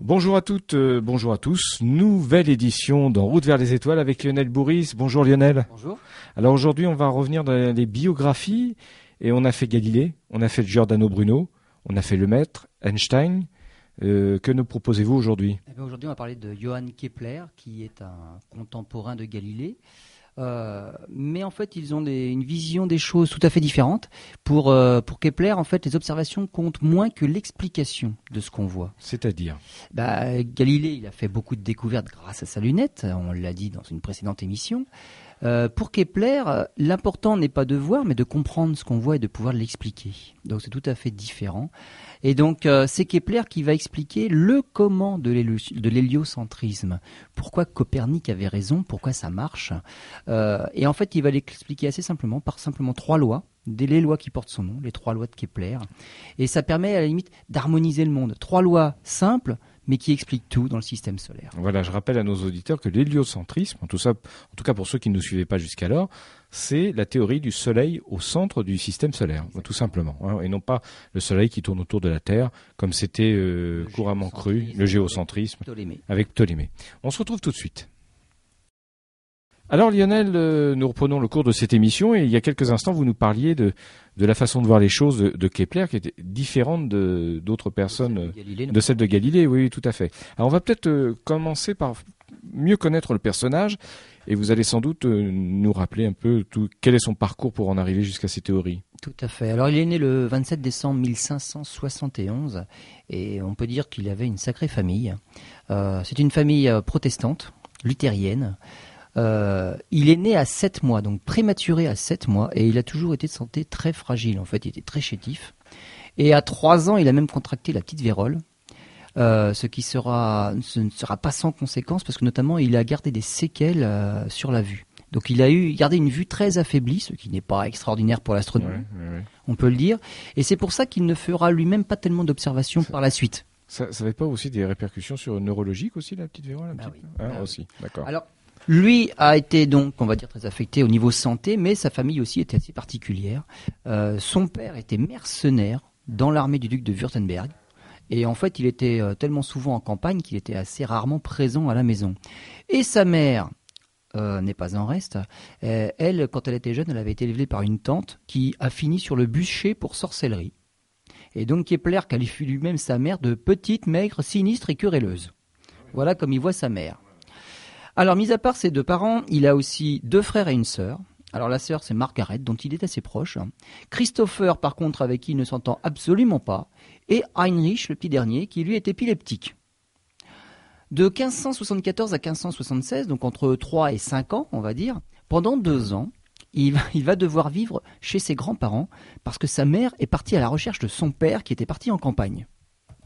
Bonjour à toutes, euh, bonjour à tous. Nouvelle édition dans Route vers les étoiles avec Lionel Bourris. Bonjour Lionel. Bonjour. Alors aujourd'hui, on va revenir dans les biographies et on a fait Galilée, on a fait Giordano Bruno, on a fait le maître, Einstein. Euh, que nous proposez-vous aujourd'hui? Eh Aujourd'hui, on va parler de Johann Kepler, qui est un contemporain de Galilée. Euh, mais en fait, ils ont une vision des choses tout à fait différente. Pour, euh, pour Kepler, en fait, les observations comptent moins que l'explication de ce qu'on voit. C'est-à-dire bah, Galilée, il a fait beaucoup de découvertes grâce à sa lunette, on l'a dit dans une précédente émission. Euh, pour Kepler, l'important n'est pas de voir, mais de comprendre ce qu'on voit et de pouvoir l'expliquer. Donc c'est tout à fait différent. Et donc euh, c'est Kepler qui va expliquer le comment de l'héliocentrisme. Pourquoi Copernic avait raison, pourquoi ça marche. Euh, et en fait, il va l'expliquer assez simplement par simplement trois lois les lois qui portent son nom, les trois lois de Kepler. Et ça permet à la limite d'harmoniser le monde. Trois lois simples, mais qui explique tout dans le système solaire. Voilà, je rappelle à nos auditeurs que l'héliocentrisme, en tout, ça, en tout cas pour ceux qui ne nous suivaient pas jusqu'alors, c'est la théorie du Soleil au centre du système solaire, tout simplement, hein, et non pas le Soleil qui tourne autour de la Terre, comme c'était euh, couramment cru, le géocentrisme, avec Ptolémée. On se retrouve tout de suite. Alors Lionel, euh, nous reprenons le cours de cette émission et il y a quelques instants vous nous parliez de, de la façon de voir les choses de, Kepler qui était différente de d'autres personnes, de celle de Galilée, oui, tout à fait. Alors on va peut-être euh, commencer par mieux connaître le personnage et vous allez sans doute euh, nous rappeler un peu quel est son parcours pour en arriver jusqu'à ces théories. Tout à fait. Alors il est né le 27 décembre 1571 et on peut dire qu'il avait une sacrée famille. C'est une famille protestante, luthérienne. Euh, il est né à 7 mois, donc prématuré à 7 mois, et il a toujours été de santé très fragile. En fait, il était très chétif. Et à 3 ans, il a même contracté la petite vérole. Euh, ce qui sera, ce ne sera pas sans conséquence parce que notamment il a gardé des séquelles euh, sur la vue. Donc il a eu gardé une vue très affaiblie, ce qui n'est pas extraordinaire pour l'astronomie, on peut le dire. Et c'est pour ça qu'il ne fera lui-même pas tellement d'observations par la suite. Ça n'avait pas aussi des répercussions sur neurologique aussi la petite vérole bah oui. Hein, bah aussi, d'accord. Alors lui a été donc, on va dire, très affecté au niveau santé, mais sa famille aussi était assez particulière. Euh, son père était mercenaire dans l'armée du duc de Württemberg. Et en fait, il était euh, tellement souvent en campagne qu'il était assez rarement présent à la maison. Et sa mère euh, n'est pas en reste. elle, quand elle était jeune, elle avait été élevée par une tante qui a fini sur le bûcher pour sorcellerie. Et donc Kepler qualifie lui-même sa mère de petite, maigre, sinistre et querelleuse. Voilà comme il voit sa mère. Alors, mis à part ses deux parents, il a aussi deux frères et une sœur. Alors la sœur, c'est Margaret, dont il est assez proche. Christopher, par contre, avec qui il ne s'entend absolument pas. Et Heinrich, le petit dernier, qui lui est épileptique. De 1574 à 1576, donc entre 3 et 5 ans, on va dire, pendant deux ans, il va, devoir vivre chez ses grands-parents parce que sa mère est partie à la recherche de son père qui était parti en campagne.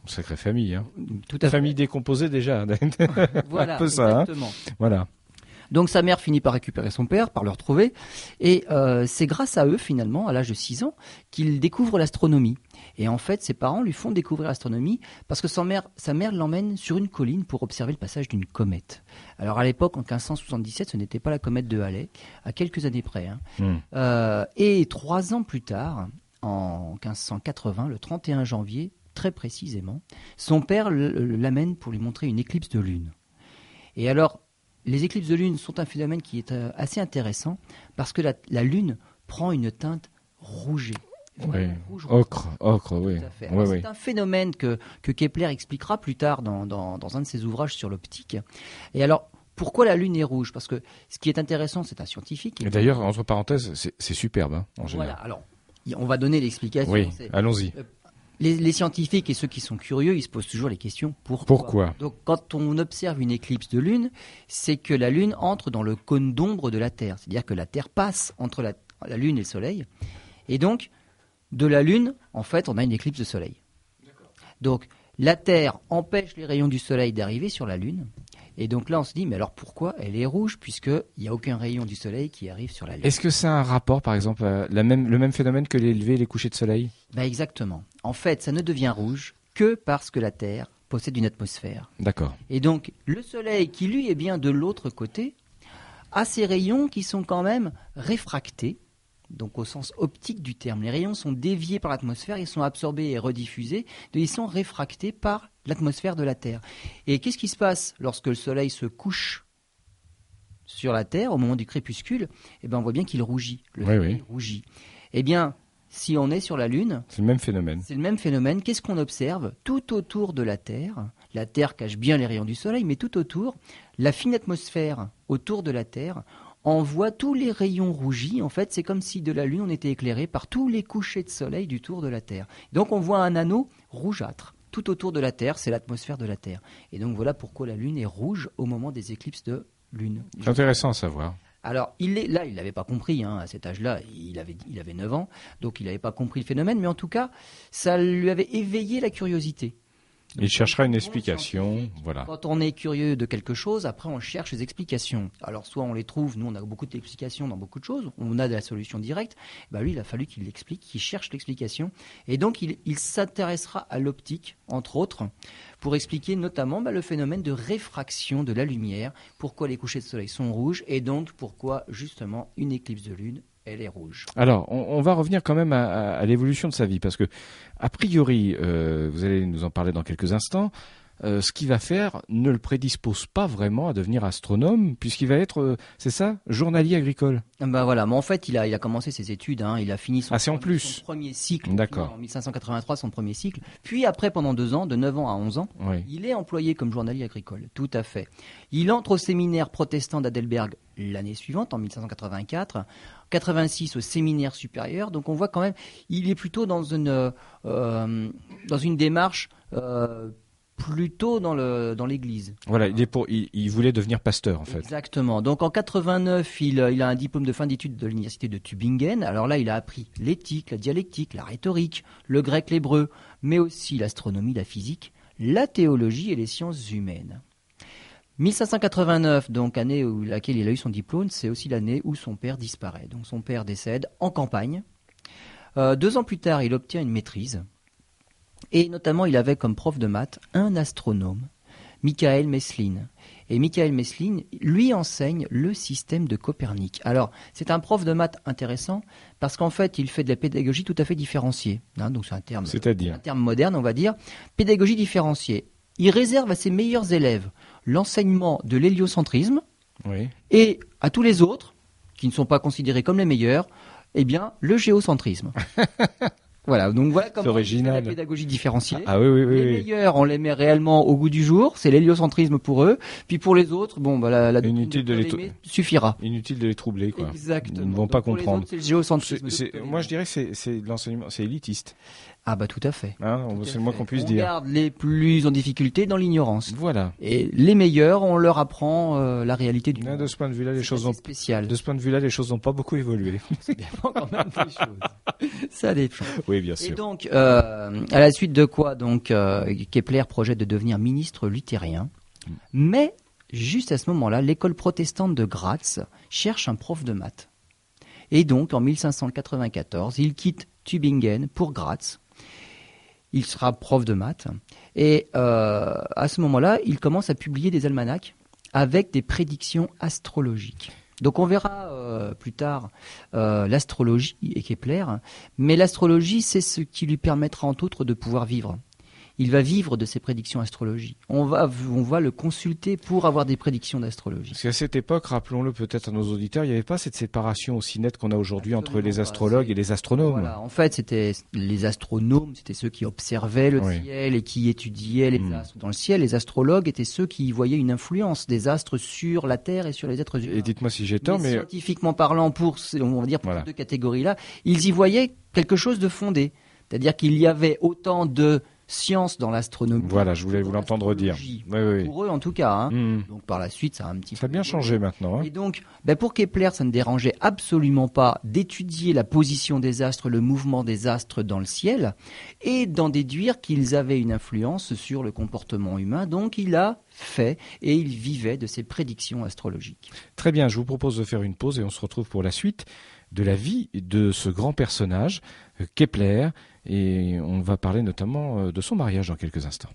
Sacrée famille, hein. Tout à famille décomposée déjà. voilà, Un peu ça, hein. exactement. Voilà. Donc sa mère finit par récupérer son père, par le retrouver, et euh, c'est grâce à eux finalement, à l'âge de 6 ans, qu'il découvre l'astronomie. Et en fait, ses parents lui font découvrir l'astronomie parce que sa mère, sa mère l'emmène sur une colline pour observer le passage d'une comète. Alors à l'époque, en 1577, ce n'était pas la comète de Halley, à quelques années près. Hein. Hmm. Euh, et trois ans plus tard, en 1580, le 31 janvier, très précisément, son père l'amène pour lui montrer une éclipse de lune. Et alors, les éclipses de lune sont un phénomène qui est euh, assez intéressant parce que la, lune prend une teinte rougée. Oui. ocre, ocre, oui. c'est un phénomène que, que, Kepler expliquera plus tard dans, dans, un de ses ouvrages sur l'optique. Et alors, pourquoi la Lune est rouge? Parce que ce qui est intéressant, c'est un scientifique. Et d'ailleurs, entre parenthèses, c'est superbe, hein, en général. Voilà, alors, on va donner l'explication. Oui, allons-y. Les, scientifiques et ceux qui sont curieux, ils se posent toujours les questions pourquoi? Pourquoi? Donc, quand on observe une éclipse de lune, c'est que la lune entre dans le cône d'ombre de la Terre, c'est-à-dire que la Terre passe entre la, la, lune et le Soleil, et donc de la lune, en fait, on a une éclipse de Soleil. Donc, la Terre empêche les rayons du Soleil d'arriver sur la lune, et donc là, on se dit, mais alors pourquoi elle est rouge puisqu'il n'y a aucun rayon du soleil qui arrive sur la Lune Est-ce que c'est un rapport, par exemple, la même, le même phénomène que les levées et les couchers de soleil? Bah Exactement. En fait, ça ne devient rouge que parce que la Terre possède une atmosphère. D'accord. Et donc, le soleil, qui lui est bien de l'autre côté, a ses rayons qui sont quand même réfractés donc au sens optique du terme. Les rayons sont déviés par l'atmosphère, ils sont absorbés et rediffusés, ils sont réfractés par l'atmosphère de la Terre. Et qu'est-ce qui se passe lorsque le Soleil se couche sur la Terre au moment du crépuscule? Eh bien, on voit bien qu'il rougit. Le Soleil rougit. Eh bien, si on est sur la Lune, c'est le même phénomène. C'est le même phénomène. Qu'est-ce qu'on observe? Tout autour de la Terre, la Terre cache bien les rayons du Soleil, mais tout autour, la fine atmosphère autour de la Terre envoie tous les rayons rougis. En fait, c'est comme si de la Lune on était éclairé par tous les couchers de soleil du tour de la Terre. Donc on voit un anneau rougeâtre. Tout autour de la Terre, c'est l'atmosphère de la Terre. Et donc voilà pourquoi la Lune est rouge au moment des éclipses de Lune. C'est intéressant à savoir. Alors, il est, là, il n'avait pas compris, hein, à cet âge-là, il avait, il avait 9 ans, donc il n'avait pas compris le phénomène, mais en tout cas, ça lui avait éveillé la curiosité. Il cherchera une explication, voilà. Quand on est curieux de quelque chose, après on cherche les explications. Alors soit on les trouve, nous on a beaucoup d'explications dans beaucoup de choses, on a de la solution directe. Bah lui, il a fallu qu'il l'explique, qu'il cherche l'explication, et donc il, s'intéressera à l'optique, entre autres, pour expliquer notamment bah, le phénomène de réfraction de la lumière, pourquoi les couchers de soleil sont rouges, et donc pourquoi justement une éclipse de lune elle est rouge. Alors, on, va revenir quand même à, l'évolution de sa vie, parce que, a priori, euh, vous allez nous en parler dans quelques instants, euh, ce qu'il va faire ne le prédispose pas vraiment à devenir astronome, puisqu'il va être, euh, c'est ça, journalier agricole. Bah voilà, mais en fait, il a, il a commencé ses études, hein, il a fini son, ah, en plus. premier cycle, D'accord. en 1583, son premier cycle. Puis après, pendant deux ans, de 9 ans à 11 ans, il est employé comme journalier agricole, tout à fait. Il entre au séminaire protestant d'Adelberg l'année suivante, en 1584. 86 au séminaire supérieur. Donc on voit quand même, il est plutôt dans une, euh, dans une démarche plutôt dans le dans l'église. Voilà, il, est pour, il, voulait devenir pasteur en fait. Exactement. Donc en 89, il, il a un diplôme de fin d'études de l'université de Tübingen. Alors là, il a appris l'éthique, la dialectique, la rhétorique, le grec, l'hébreu, mais aussi l'astronomie, la physique, la théologie et les sciences humaines. 1589, donc année où laquelle il a eu son diplôme, c'est aussi l'année où son père disparaît. Donc son père décède en campagne. Euh, deux ans plus tard, il obtient une maîtrise et notamment, il avait comme prof de maths un astronome, Michael Meslin. Et Michael Meslin lui enseigne le système de Copernic. Alors, c'est un prof de maths intéressant parce qu'en fait, il fait de la pédagogie tout à fait différenciée. Hein, donc, c'est un terme, un terme moderne, on va dire. Pédagogie différenciée. Il réserve à ses meilleurs élèves l'enseignement de l'héliocentrisme et à tous les autres, qui ne sont pas considérés comme les meilleurs, eh bien, le géocentrisme. Voilà, donc voilà comment original. la pédagogie différenciée. Ah, oui, oui, les meilleurs, on les met réellement au goût du jour, c'est l'héliocentrisme pour eux. Puis pour les autres, bon, bah, la, la Inutile de, les, suffira. Inutile de les troubler, quoi. Exactement. Ils ne vont pas comprendre. C'est le géocentrisme. moi, je dirais que c'est l'enseignement, c'est élitiste. Ah bah tout à fait. Hein, c'est le moins qu'on puisse on dire. On garde les plus en difficulté dans l'ignorance. Voilà. Et les meilleurs, on leur apprend euh, la réalité du monde. De ce point de vue-là, les choses ont spécial. De ce point de vue-là, les choses n'ont pas beaucoup évolué. Ça dépend quand même des choses. Ça dépend. Oui, bien sûr. Et donc, euh, à la suite de quoi, donc, euh, Kepler projette de devenir ministre luthérien, mais juste à ce moment-là, l'école protestante de Graz cherche un prof de maths. Et donc, en 1594, il quitte Tübingen pour Graz il sera prof de maths. Et euh, à ce moment-là, il commence à publier des almanachs avec des prédictions astrologiques. Donc on verra euh, plus tard euh, l'astrologie et Kepler, mais l'astrologie, c'est ce qui lui permettra entre autres de pouvoir vivre il va vivre de ses prédictions astrologiques. On va, on va le consulter pour avoir des prédictions d'astrologie. Parce qu'à cette époque, rappelons-le peut-être à nos auditeurs, il n'y avait pas cette séparation aussi nette qu'on a aujourd'hui entre les astrologues et les astronomes. Voilà, en fait, c'était les astronomes, c'était ceux qui observaient le ciel et qui étudiaient les hmm. astres dans le ciel. Les astrologues étaient ceux qui voyaient une influence des astres sur la Terre et sur les êtres humains. Et dites-moi si j'ai tort, mais, scientifiquement parlant, pour on va dire pour ces deux catégories-là, ils y voyaient quelque chose de fondé. C'est-à-dire qu'il y avait autant de science dans l'astronomie. Voilà, je voulais vous l'entendre dire. Pour eux, en tout cas. Hein. Hmm. Donc par la suite, ça a un petit. Ça a bien changé maintenant. Hein. Et donc, ben, pour Kepler, ça ne dérangeait absolument pas d'étudier la position des astres, le mouvement des astres dans le ciel, et d'en déduire qu'ils avaient une influence sur le comportement humain. Donc, il a fait et il vivait de ses prédictions astrologiques. Très bien, je vous propose de faire une pause et on se retrouve pour la suite de la vie de ce grand personnage, euh, Kepler, et on va parler notamment euh, de son mariage dans quelques instants.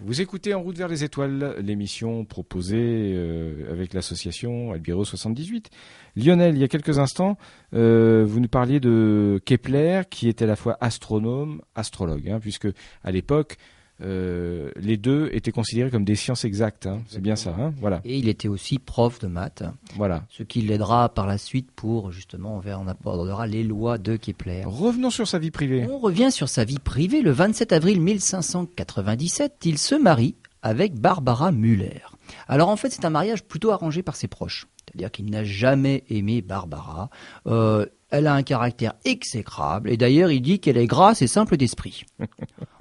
Vous écoutez En route vers les étoiles, l'émission proposée euh, avec l'association Albiro 78. Lionel, il y a quelques instants, euh, vous nous parliez de Kepler, qui était à la fois astronome, astrologue, hein, puisque à l'époque, euh, les deux étaient considérés comme des sciences exactes. Hein. C'est bien ça, hein voilà. Et il était aussi prof de maths. Voilà. Ce qui l'aidera par la suite pour justement, on abordera les lois de Kepler. Revenons sur sa vie privée. On revient sur sa vie privée. Le 27 avril 1597, il se marie avec Barbara Müller. Alors en fait, c'est un mariage plutôt arrangé par ses proches. C'est-à-dire qu'il n'a jamais aimé Barbara. Euh, elle a un caractère exécrable et d'ailleurs il dit qu'elle est grasse et simple d'esprit.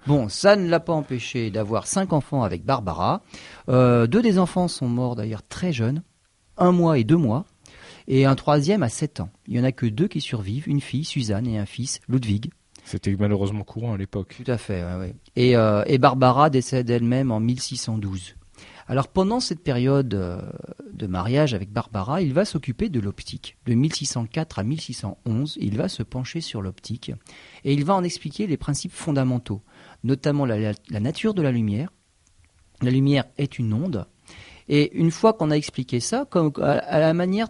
Bon, ça ne l'a pas empêché d'avoir cinq enfants avec Barbara. Euh, deux des enfants sont morts d'ailleurs très jeunes, un mois et deux mois, et un troisième à sept ans. Il y en a que deux qui survivent, une fille, Suzanne, et un fils, Ludwig. C'était malheureusement courant à l'époque. Tout à fait, oui. Et, euh, et Barbara décède elle-même en 1612. Alors pendant cette période euh, de mariage avec Barbara, il va s'occuper de l'optique. De 1604 à 1611, il va se pencher sur l'optique et il va en expliquer les principes fondamentaux, notamment la, nature de la lumière. La lumière est une onde. Et une fois qu'on a expliqué ça, comme à la manière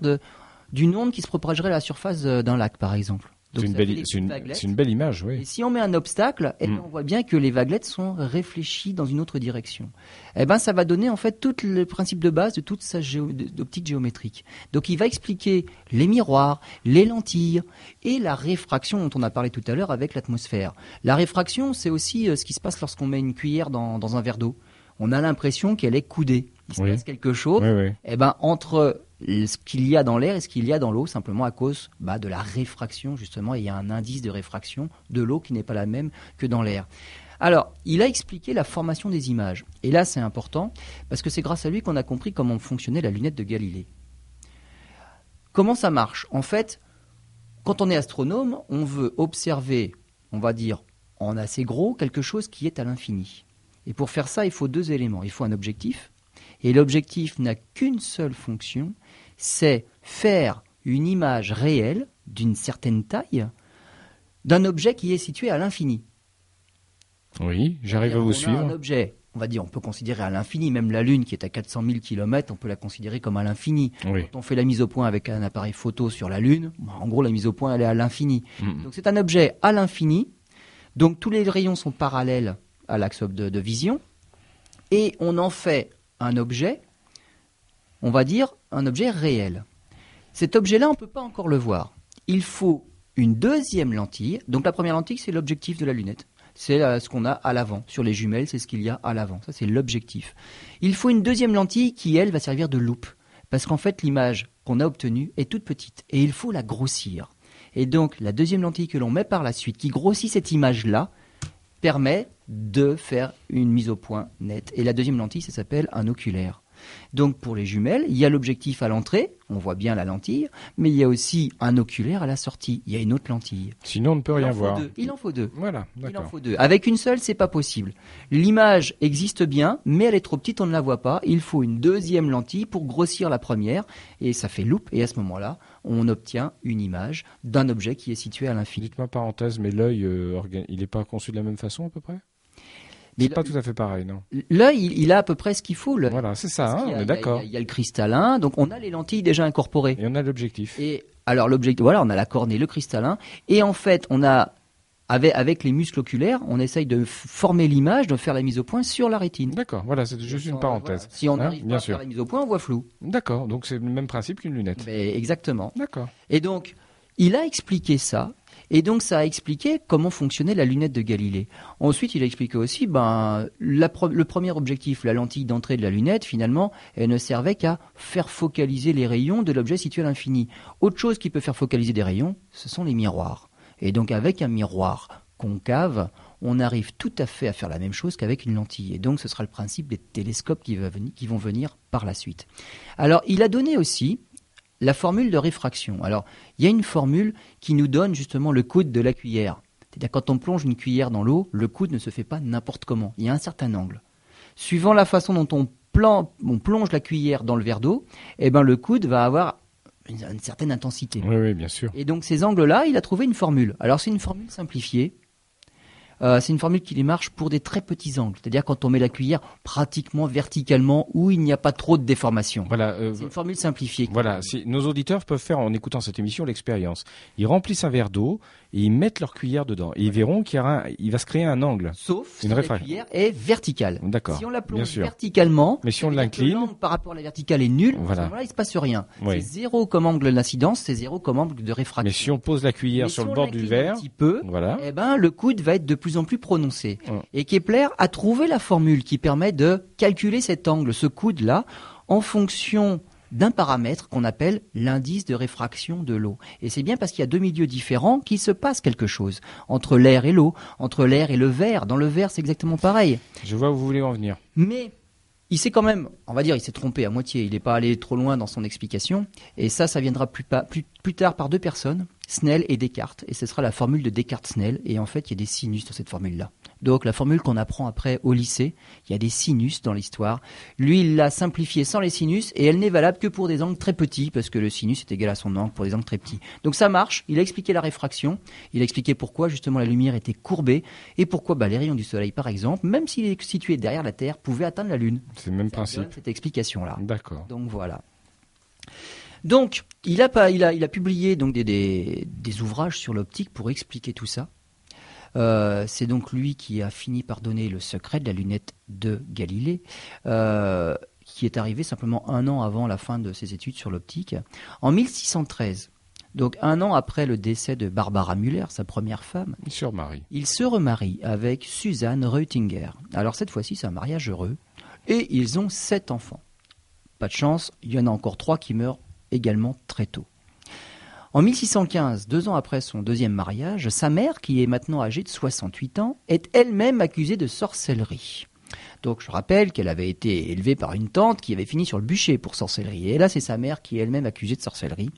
d'une onde qui se propagerait à la surface euh, d'un lac, par exemple. C'est une, belle, image, oui. Et si on met un obstacle, eh mm. on voit bien que les vaguelettes sont réfléchies dans une autre direction. Eh ben, ça va donner en fait tout le principe de base de toute sa optique géométrique. Donc, il va expliquer les miroirs, les lentilles et la réfraction dont on a parlé tout à l'heure avec l'atmosphère. La réfraction, c'est aussi euh, ce qui se passe lorsqu'on met une cuillère dans, un verre d'eau. On a l'impression qu'elle est coudée. Il se passe quelque chose. Eh ben, entre ce qu'il y a dans l'air et ce qu'il y a dans l'eau, simplement à cause bah, de la réfraction, justement. il y a un indice de réfraction de l'eau qui n'est pas la même que dans l'air. Alors, il a expliqué la formation des images. Et là, c'est important, parce que c'est grâce à lui qu'on a compris comment fonctionnait la lunette de Galilée. Comment ça marche? En fait, quand on est astronome, on veut observer, on va dire, en assez gros, quelque chose qui est à l'infini. Et pour faire ça, il faut deux éléments. Il faut un objectif, et l'objectif n'a qu'une seule fonction, c'est faire une image réelle d'une certaine taille d'un objet qui est situé à l'infini. Oui, j'arrive à vous suivre. Un objet, on va dire, on peut considérer à l'infini, même la Lune qui est à 400 000 km, on peut la considérer comme à l'infini. Quand on fait la mise au point avec un appareil photo sur la Lune, bah, en gros la mise au point elle est à l'infini. Mm. Donc c'est un objet à l'infini, donc tous les rayons sont parallèles à l'axe de vision, et on en fait un objet, on va dire un objet réel. Cet objet-là, on ne peut pas encore le voir. Il faut une deuxième lentille. Donc la première lentille, c'est l'objectif de la lunette. C'est euh, ce qu'on a à l'avant. Sur les jumelles, c'est ce qu'il y a à l'avant. Ça, c'est l'objectif. Il faut une deuxième lentille qui, elle, va servir de loupe. Parce qu'en fait, l'image qu'on a obtenue est toute petite. Et il faut la grossir. Et donc, la deuxième lentille que l'on met par la suite, qui grossit cette image-là, permet de faire une mise au point nette. Et la deuxième lentille, ça s'appelle un oculaire. Donc pour les jumelles, il y a l'objectif à l'entrée, on voit bien la lentille, mais il y a aussi un oculaire à la sortie. Il y a une autre lentille. Sinon, on ne peut rien voir. Il en faut deux. Voilà, Il en faut deux. Avec une seule, c'est pas possible. L'image existe bien, mais elle est trop petite, on ne la voit pas. Il faut une deuxième lentille pour grossir la première, et ça fait loupe. Et à ce moment-là, on obtient une image d'un objet qui est situé à l'infini. Dites-moi parenthèse, mais l'œil, euh, il n'est pas conçu de la même façon à peu près? C'est pas tout à fait pareil, non L'œil, il, a à peu près ce qu'il faut. Voilà, c'est ça, hein, on est d'accord. Il y, a le cristallin, donc on a les lentilles déjà incorporées. Et on a l'objectif. Et alors l'objectif, voilà, on a la cornée, le cristallin, et en fait, on a avec, avec les muscles oculaires, on essaye de former l'image, de faire la mise au point sur la rétine. D'accord, voilà, c'est juste une parenthèse. Si on hein, n'arrive pas à faire la mise au point, on voit flou. D'accord, donc c'est le même principe qu'une lunette. Mais exactement. D'accord. Et donc, il a expliqué ça, et donc ça a expliqué comment fonctionnait la lunette de Galilée. Ensuite, il a expliqué aussi, ben, le premier objectif, la lentille d'entrée de la lunette, finalement, elle ne servait qu'à faire focaliser les rayons de l'objet situé à l'infini. Autre chose qui peut faire focaliser des rayons, ce sont les miroirs. Et donc avec un miroir concave, on arrive tout à fait à faire la même chose qu'avec une lentille. Et donc ce sera le principe des télescopes qui, qui vont venir par la suite. Alors il a donné aussi la formule de réfraction. Alors, il y a une formule qui nous donne justement le coude de la cuillère. C'est-à-dire quand on plonge une cuillère dans l'eau, le coude ne se fait pas n'importe comment. Il y a un certain angle. Suivant la façon dont on, plonge la cuillère dans le verre d'eau, eh ben le coude va avoir une, certaine intensité. Oui, oui, bien sûr. Et donc ces angles-là, il a trouvé une formule. Alors c'est une formule simplifiée. Euh, c'est une formule qui démarche pour des très petits angles, c'est-à-dire quand on met la cuillère pratiquement verticalement où il n'y a pas trop de déformation. Voilà. euh, C'est une formule simplifiée. Voilà, si nos auditeurs peuvent faire en écoutant cette émission l'expérience. Ils remplissent un verre d'eau et ils mettent leur cuillère dedans. Et ils verront qu'il va se créer un angle. Sauf si la cuillère est verticale. D'accord. Si on la plonge verticalement, Mais si on l'incline- par rapport à la verticale est nul, Voilà. à ce moment-là, il se passe rien. Oui. C'est zéro comme angle d'incidence, c'est zéro comme angle de réfraction. Mais si on pose la cuillère Mais sur si le bord du verre, un petit peu, voilà. eh ben, le coude va être de plus en plus prononcé. Mm. Et Kepler a trouvé la formule qui permet de calculer cet angle, ce coude-là, en fonction d'un paramètre qu'on appelle l'indice de réfraction de l'eau. Et c'est bien parce qu'il y a deux milieux différents qu'il se passe quelque chose. Entre l'air et l'eau, entre l'air et le verre. Dans le verre, c'est exactement pareil. Je vois où vous voulez en venir. Mais il s'est quand même, on va dire, il s'est trompé à moitié. Il n'est pas allé trop loin dans son explication. Et ça, ça viendra plus, pa- plus, plus tard par deux personnes, Snell et Descartes. Et ce sera la formule de Descartes-Snell. Et en fait, il y a des sinus dans cette formule-là. Donc la formule qu'on apprend après au lycée, il y a des sinus dans l'histoire. Lui, il l'a simplifiée sans les sinus et elle n'est valable que pour des angles très petits parce que le sinus est égal à son angle pour des angles très petits. Donc ça marche. Il a expliqué la réfraction. Il a expliqué pourquoi justement la lumière était courbée et pourquoi bah, les rayons du soleil, par exemple, même s'il est situé derrière la Terre, pouvaient atteindre la Lune. C'est le même Ça principe. cette explication-là. D'accord. Donc voilà. Donc il a, pas, il a, il a publié donc des, des, des ouvrages sur l'optique pour expliquer tout ça. Euh, c'est donc lui qui a fini par donner le secret de la lunette de Galilée, euh, qui est arrivé simplement un an avant la fin de ses études sur l'optique. En 1613, donc un an après le décès de Barbara Müller, sa première femme, Sur Marie. il se remarie avec Suzanne Reutinger. Alors cette fois-ci, c'est un mariage heureux. Et ils ont sept enfants. Pas de chance, il y en a encore trois qui meurent également très tôt. En 1615, deux ans après son deuxième mariage, sa mère, qui est maintenant âgée de 68 ans, est elle-même accusée de sorcellerie. Donc je rappelle qu'elle avait été élevée par une tante qui avait fini sur le bûcher pour sorcellerie. Et là, c'est sa mère qui est elle-même accusée de sorcellerie.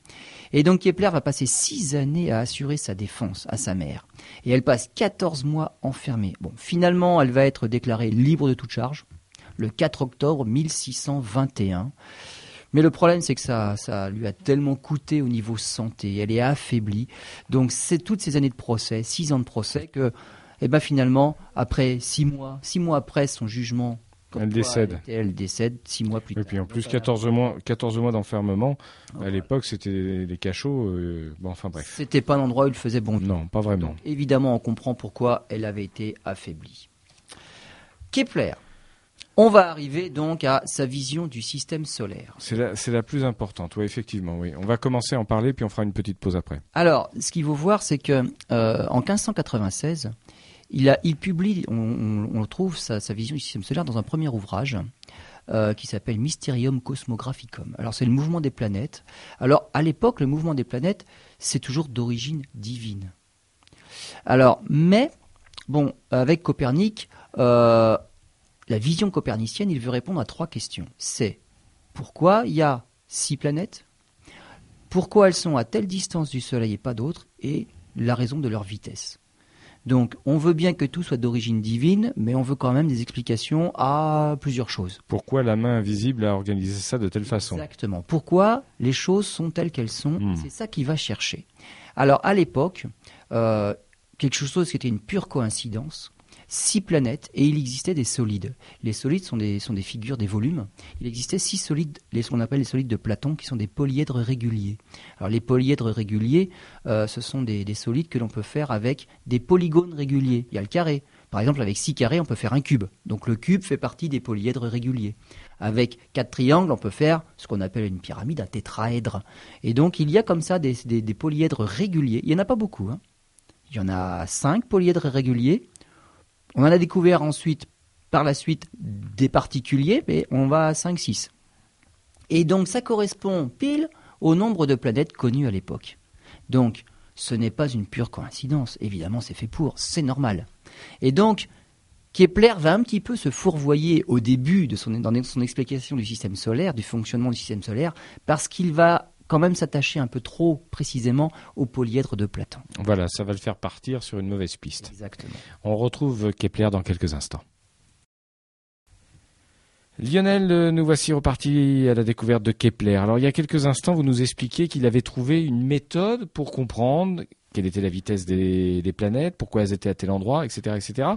Et donc Kepler va passer six années à assurer sa défense à sa mère. Et elle passe 14 mois enfermée. Bon, finalement, elle va être déclarée libre de toute charge le 4 octobre 1621. Mais le problème, c'est que ça, ça lui a tellement coûté au niveau santé. Elle est affaiblie. Donc, c'est toutes ces années de procès, six ans de procès, que, eh ben, finalement, après six mois, six mois après son jugement, comme Elle décède. Elle, décède six mois plus Et tard. puis en plus, Donc, 14 mois, 14 mois d'enfermement. À Voilà. l'époque, c'était les cachots. euh, bon, enfin bref. C'était pas un endroit où il faisait bon. Non, pas vraiment. Donc, évidemment, on comprend pourquoi elle avait été affaiblie. Kepler. On va arriver donc à sa vision du système solaire. C'est la, la plus importante, oui, effectivement. Oui. On va commencer à en parler, puis on fera une petite pause après. Alors, ce qu'il faut voir, c'est que euh, en 1596, il, a, il publie, on, on- on trouve sa, sa vision du système solaire dans un premier ouvrage euh, qui s'appelle Mysterium Cosmographicum. Alors, c'est le mouvement des planètes. Alors, à l'époque, le mouvement des planètes, c'est toujours d'origine divine. Alors, mais, bon, avec Copernic, euh, la vision copernicienne, il veut répondre à trois questions. C'est pourquoi il y a six planètes? Pourquoi elles sont à telle distance du Soleil et pas d'autres, et la raison de leur vitesse. Donc, on veut bien que tout soit d'origine divine, mais on veut quand même des explications à plusieurs choses. Pourquoi la main invisible a organisé ça de telle façon? Exactement. Pourquoi les choses sont telles qu'elles sont? Hmm. C'est ça qu'il va chercher. Alors, à l'époque, euh, quelque chose qui était une pure coïncidence, six planètes et il existait des solides. Les solides sont des, sont des figures, des volumes. Il existait six solides, les, ce qu'on appelle les solides de Platon, qui sont des polyèdres réguliers. Alors les polyèdres réguliers, euh, ce sont des, des solides que l'on peut faire avec des polygones réguliers. Il y a le carré. Par exemple, avec six carrés, on peut faire un cube. Donc le cube fait partie des polyèdres réguliers. Avec quatre triangles, on peut faire ce qu'on appelle une pyramide, un tétraèdre. Et donc il y a comme ça des, des- polyèdres réguliers. Il n'y en a pas beaucoup. hein. Il y en a cinq polyèdres réguliers. On en a découvert ensuite, par la suite, des particuliers, mais on va à 5-6. Et donc ça correspond pile au nombre de planètes connues à l'époque. Donc ce n'est pas une pure coïncidence, évidemment c'est fait pour, c'est normal. Et donc Kepler va un petit peu se fourvoyer au début de son, son explication du système solaire, du fonctionnement du système solaire, parce qu'il va quand même s'attacher un peu trop précisément au polyèdre de Platon. Voilà, ça va le faire partir sur une mauvaise piste. Exactement. On retrouve Kepler dans quelques instants. Lionel, euh, nous voici repartis à la découverte de Kepler. Alors, il y a quelques instants, vous nous expliquiez qu'il avait trouvé une méthode pour comprendre quelle était la vitesse des, des planètes, pourquoi elles étaient à tel endroit, etc., etc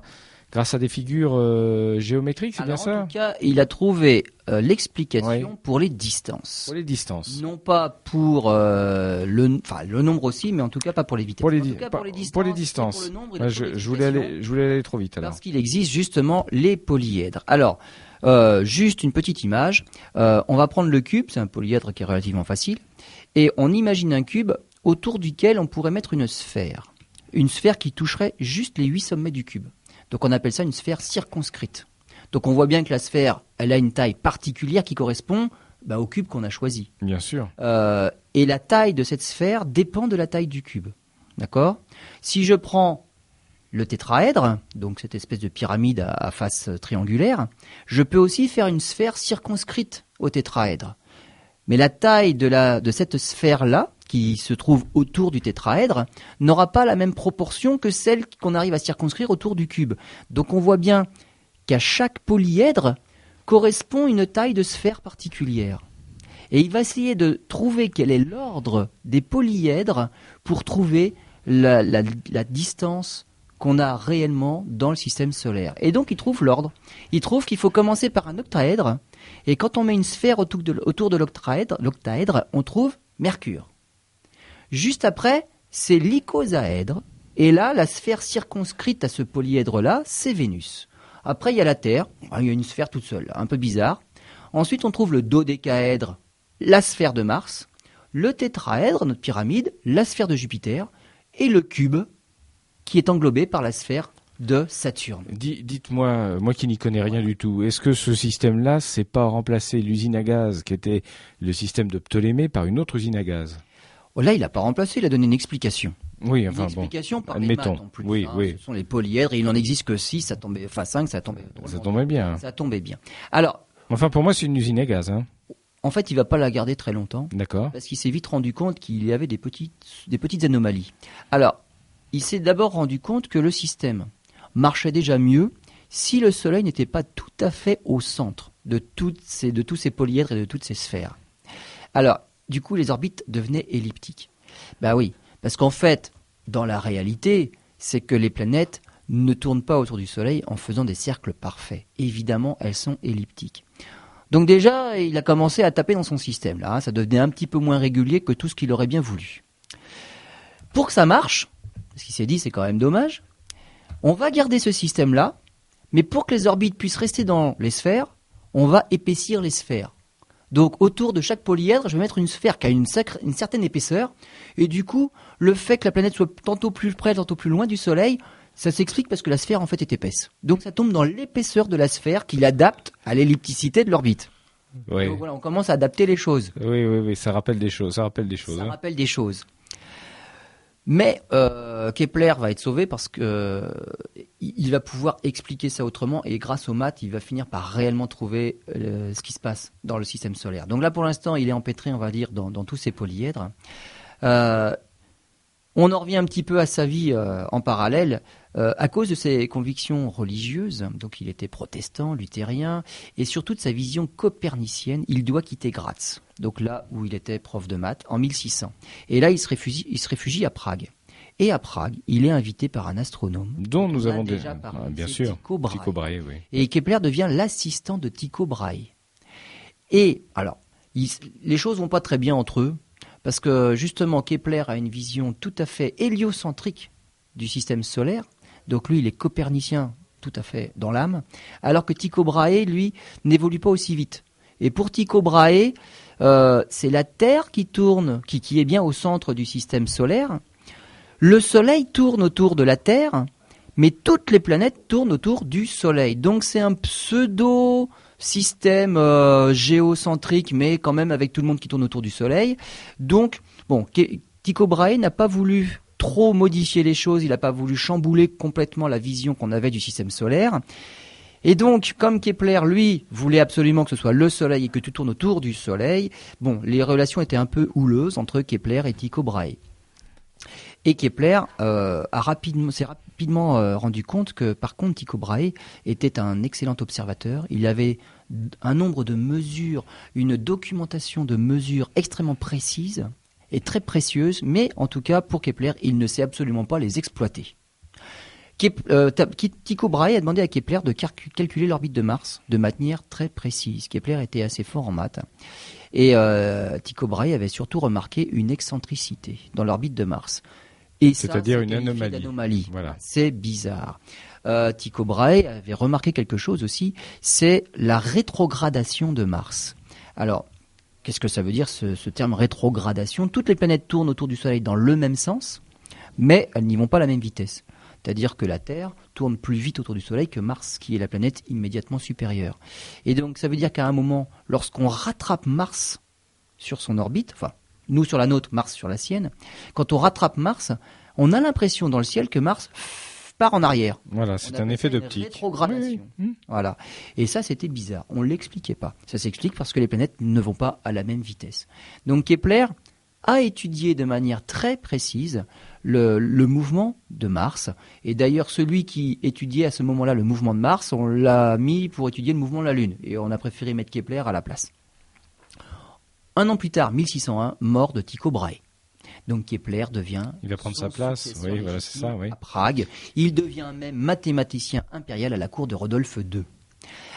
grâce à des figures euh, géométriques, c'est bien ça En tout cas, il a trouvé euh, l'explication pour les distances. Pour les distances. Non pas pour euh, le, enfin le nombre aussi, mais en tout cas pas pour les vitesses. Pour les, en tout cas, pour les distances. Pour les distances. Pour le nombre, je, je, voulais aller, je voulais aller trop vite alors. Parce qu'il existe justement les polyèdres. Alors. Juste une petite image. On va prendre le cube, c'est un polyèdre qui est relativement facile, et on imagine un cube autour duquel on pourrait mettre une sphère. Une sphère qui toucherait juste les huit sommets du cube. Donc on appelle ça une sphère circonscrite. Donc on voit bien que la sphère, elle a une taille particulière qui correspond bah, au cube qu'on a choisi. Bien sûr. Euh, et la taille de cette sphère dépend de la taille du cube. D'accord? Si je prends le tétraèdre, donc cette espèce de pyramide à, face triangulaire, je peux aussi faire une sphère circonscrite au tétraèdre. Mais la taille de, la, de cette sphère-là, qui se trouve autour du tétraèdre n'aura pas la même proportion que celle qu'on arrive à circonscrire autour du cube. Donc on voit bien qu'à chaque polyèdre correspond une taille de sphère particulière. Et il va essayer de trouver quel est l'ordre des polyèdres pour trouver la, distance qu'on a réellement dans le système solaire. Et donc il trouve l'ordre. Il trouve qu'il faut commencer par un octaèdre, et quand on met une sphère autour de l'octaèdre, on trouve Mercure. Juste après, c'est l'icosaèdre. Et là, la sphère circonscrite à ce polyèdre-là, c'est Vénus. Après, il y a la Terre. Il y a une sphère toute seule, un peu bizarre. Ensuite, on trouve le dodécaèdre, la sphère de Mars, le tétraèdre, notre pyramide, la sphère de Jupiter, et le cube, qui est englobé par la sphère de Saturne. Dites-moi, moi qui n'y connais rien du tout, est-ce que ce système-là, c'est pas remplacer l'usine à gaz qui était le système de Ptolémée par une autre usine à gaz? Oh, là, il n'a pas remplacé, il a donné une explication. Oui, enfin une explication bon. par Admettons. en plus. Oui, hein. oui. Ce sont les polyèdres et il n'en existe que 6, ça tombait, enfin 5, ça tombait. Ça tombait bien. Ça tombait bien. Alors. Enfin, pour moi, c'est une usine à gaz. Hein. En fait, il va pas la garder très longtemps. D'accord. Parce qu'il s'est vite rendu compte qu'il y avait des petites, des petites anomalies. Alors, il s'est d'abord rendu compte que le système marchait déjà mieux si le Soleil n'était pas tout à fait au centre de, toutes ces, de tous ces polyèdres et de toutes ces sphères. Alors, du coup, les orbites devenaient elliptiques. Ben oui, parce qu'en fait, dans la réalité, c'est que les planètes ne tournent pas autour du Soleil en faisant des cercles parfaits. Évidemment, elles sont elliptiques. Donc déjà, il a commencé à taper dans son système. Là, hein. ça devenait un petit peu moins régulier que tout ce qu'il aurait bien voulu. Pour que ça marche, ce qu'il s'est dit, c'est quand même dommage. On va garder ce système-là, mais pour que les orbites puissent rester dans les sphères, on va épaissir les sphères. Donc autour de chaque polyèdre, je vais mettre une sphère qui a une, une, certaine épaisseur. Et du coup, le fait que la planète soit tantôt plus près, tantôt plus loin du Soleil, ça s'explique parce que la sphère en fait est épaisse. Donc ça tombe dans l'épaisseur de la sphère qui l'adapte à l'ellipticité de l'orbite. Oui. Donc voilà, on commence à adapter les choses. Oui, oui, oui, ça rappelle des choses. Ça rappelle des choses. Ça hein. rappelle des choses. Mais euh, Kepler va être sauvé parce que euh, va pouvoir expliquer ça autrement et grâce aux maths, il va finir par réellement trouver euh, ce qui se passe dans le système solaire. Donc là, pour l'instant, il est empêtré, on va dire, dans, tous ces polyèdres. on en revient un petit peu à sa vie en parallèle. À cause de ses convictions religieuses, donc il était protestant, luthérien, et surtout de sa vision copernicienne, il doit quitter Graz donc là où il était prof de maths, en 1600. Et là, il se réfugie, il se réfugie à Prague. Et à Prague, il est invité par un astronome. Dont nous avons déjà parlé. Ah, bien sûr. Tycho Brahe. Tycho Brahe oui. Et Kepler devient l'assistant de Tycho Brahe. Et alors, les choses vont pas très bien entre eux, parce que justement, Kepler a une vision tout à fait héliocentrique du système solaire. Donc lui, il est copernicien tout à fait dans l'âme, alors que Tycho Brahe, lui, n'évolue pas aussi vite. Et pour Tycho Brahe, euh, c'est la Terre qui tourne, qui, est bien au centre du système solaire. Le Soleil tourne autour de la Terre, mais toutes les planètes tournent autour du Soleil. Donc c'est un pseudo système euh, géocentrique, mais quand même avec tout le monde qui tourne autour du Soleil. Donc, bon, Tycho Brahe n'a pas voulu trop modifier les choses, il n'a pas voulu chambouler complètement la vision qu'on avait du système solaire. Et donc, comme Kepler, lui, voulait absolument que ce soit le Soleil et que tout tourne autour du Soleil, bon, les relations étaient un peu houleuses entre Kepler et Tycho Brahe. Et Kepler euh, a rapidement, s'est rapidement euh, rendu compte que, par contre, Tycho Brahe était un excellent observateur. Il avait un nombre de mesures, une documentation de mesures extrêmement précise. Et très précieuses, mais en tout cas pour Kepler, il ne sait absolument pas les exploiter. Euh, Tycho Brahe a demandé à Kepler de calculer l'orbite de Mars de manière très précise. Kepler était assez fort en maths. Et euh, Tycho Brahe avait surtout remarqué une excentricité dans l'orbite de Mars. C'est-à-dire une anomalie. Voilà. C'est bizarre. Euh, Tycho Brahe avait remarqué quelque chose aussi, c'est la rétrogradation de Mars. Alors, qu'est-ce que ça veut dire ce, terme rétrogradation? Toutes les planètes tournent autour du Soleil dans le même sens, mais elles n'y vont pas à la même vitesse. C'est-à-dire que la Terre tourne plus vite autour du Soleil que Mars, qui est la planète immédiatement supérieure. Et donc ça veut dire qu'à un moment, lorsqu'on rattrape Mars sur son orbite, enfin nous sur la nôtre, Mars sur la sienne, quand on rattrape Mars, on a l'impression dans le ciel que Mars part en arrière. Voilà, c'est un effet d'optique. Rétrogradation. Voilà. Et ça, c'était bizarre. On l'expliquait pas. Ça s'explique parce que les planètes ne vont pas à la même vitesse. Donc Kepler a étudié de manière très précise le, mouvement de Mars. Et d'ailleurs, celui qui étudiait à ce moment-là le mouvement de Mars, on l'a mis pour étudier le mouvement de la Lune. Et on a préféré mettre Kepler à la place. Un an plus tard, 1601, mort de Tycho Brahe. Donc Kepler devient. Il va prendre sa place, oui, voilà, c'est ça, oui. À Prague. Il devient même mathématicien impérial à la cour de Rodolphe II.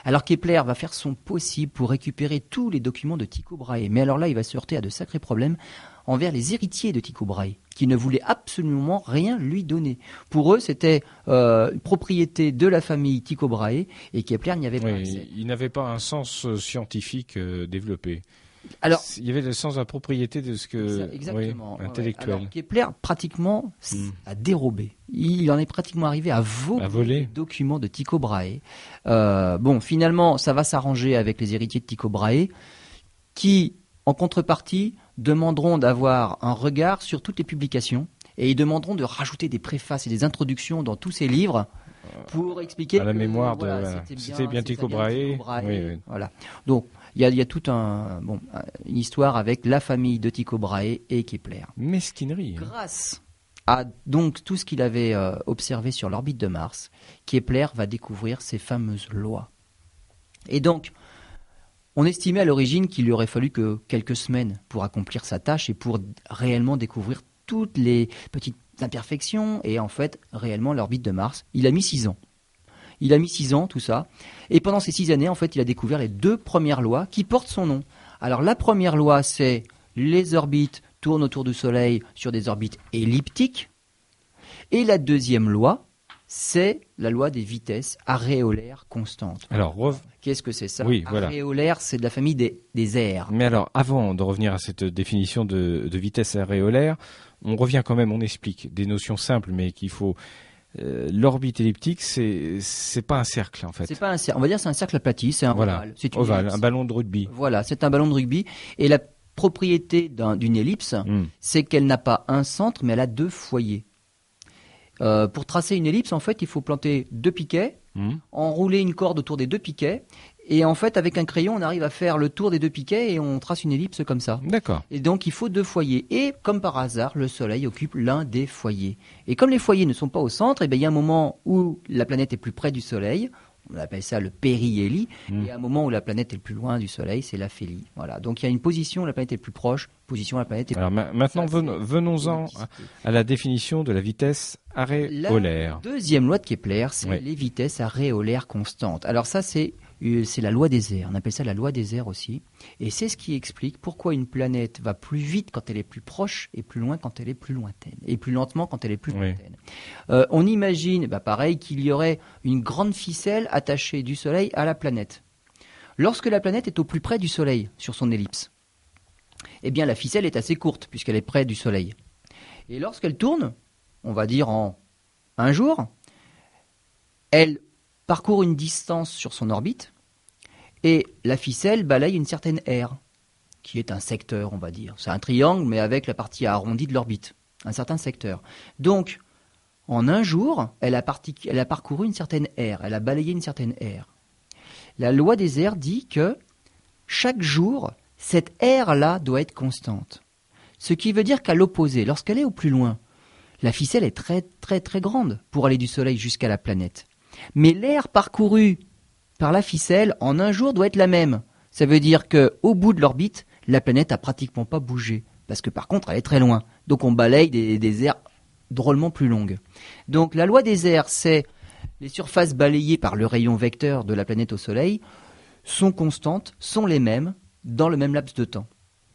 Alors Kepler va faire son possible pour récupérer tous les documents de Tycho Brahe. Mais alors là, il va se heurter à de sacrés problèmes envers les héritiers de Tycho Brahe, qui ne voulaient absolument rien lui donner. Pour eux, c'était euh, une propriété de la famille Tycho Brahe, et Kepler n'y avait pas accès. Il n'avait pas un sens euh, scientifique euh, développé. Alors, il y avait le sens de la propriété de ce que exactement, intellectuel. Alors, Kepler pratiquement hmm. a dérobé. Il en est pratiquement arrivé à, voler, les documents de Tycho Brahe. bon, finalement, ça va s'arranger avec les héritiers de Tycho Brahe, qui, en contrepartie, demanderont d'avoir un regard sur toutes les publications et ils demanderont de rajouter des préfaces et des introductions dans tous ces livres pour expliquer à la mémoire de c'était bien, Tycho Brahe. Voilà. Donc il y a, y tout un bon une histoire avec la famille de Tycho Brahe et Kepler. Mesquinerie. Hein. Grâce à donc tout ce qu'il avait euh, observé sur l'orbite de Mars, Kepler va découvrir ces fameuses lois. Et donc on estimait à l'origine qu'il lui aurait fallu que quelques semaines pour accomplir sa tâche et pour réellement découvrir toutes les petites imperfections et en fait réellement l'orbite de Mars. Il a mis six ans. Il a mis six ans, tout ça. Et pendant ces six années, en fait, il a découvert les deux premières lois qui portent son nom. Alors la première loi, c'est les orbites tournent autour du Soleil sur des orbites elliptiques. Et la deuxième loi, c'est la loi des vitesses aréolaires constantes. Alors, qu'est-ce que c'est ça? Oui, Aréolaire, c'est de la famille des, des, airs. Mais alors, avant de revenir à cette définition de, vitesse aréolaire, on revient quand même, on explique des notions simples, mais qu'il faut. Euh, l'orbite elliptique, c'est c'est pas un cercle en fait. C'est pas un cercle. On va dire c'est un cercle aplati, c'est un ovale. C'est ovale, un ballon de rugby. Voilà, c'est un ballon de rugby. Et la propriété d'une ellipse, hmm. c'est qu'elle n'a pas un centre, mais elle a deux foyers. Euh, pour tracer une ellipse, en fait, il faut planter deux piquets, mmh. enrouler une corde autour des deux piquets, et en fait, avec un crayon, on arrive à faire le tour des deux piquets et on trace une ellipse comme ça. D'accord. Et donc, il faut deux foyers. Et comme par hasard, le Soleil occupe l'un des foyers. Et comme les foyers ne sont pas au centre, et eh bien, il y a un moment où la planète est plus près du Soleil, on appelle ça le périhélie. Hmm. Et à un moment où la planète est le plus loin du Soleil, c'est l'aphélie. Voilà. Donc il y a une position où la planète est le plus proche, position où la planète est Alors maintenant, venons-en à la définition de la vitesse aréolaire. La deuxième loi de Kepler, c'est les vitesses aréolaires constantes. Alors ça, c'est c'est la loi des airs. On appelle ça la loi des airs aussi. Et c'est ce qui explique pourquoi une planète va plus vite quand elle est plus proche et plus loin quand elle est plus lointaine. Et plus lentement quand elle est plus lointaine. Euh, on imagine, bah pareil, qu'il y aurait une grande ficelle attachée du Soleil à la planète. Lorsque la planète est au plus près du Soleil sur son ellipse, eh bien la ficelle est assez courte puisqu'elle est près du Soleil. Et lorsqu'elle tourne, on va dire en un jour, elle parcourt une distance sur son orbite et la ficelle balaye une certaine aire, qui est un secteur, on va dire. C'est un triangle, mais avec la partie arrondie de l'orbite, un certain secteur. Donc, en un jour, elle a, parcouru une certaine aire, elle a balayé une certaine aire. La loi des airs dit que chaque jour, cette aire-là doit être constante. Ce qui veut dire qu'à l'opposé, lorsqu'elle est au plus loin, la ficelle est très très très grande pour aller du Soleil jusqu'à la planète. Mais l'air parcouru par la ficelle en un jour doit être la même. Ça veut dire qu'au bout de l'orbite, la planète a pratiquement pas bougé parce que par contre, elle est très loin. Donc on balaye des, des aires drôlement plus longues. Donc la loi des airs, c'est les surfaces balayées par le rayon vecteur de la planète au Soleil sont constantes, sont les mêmes dans le même laps de temps.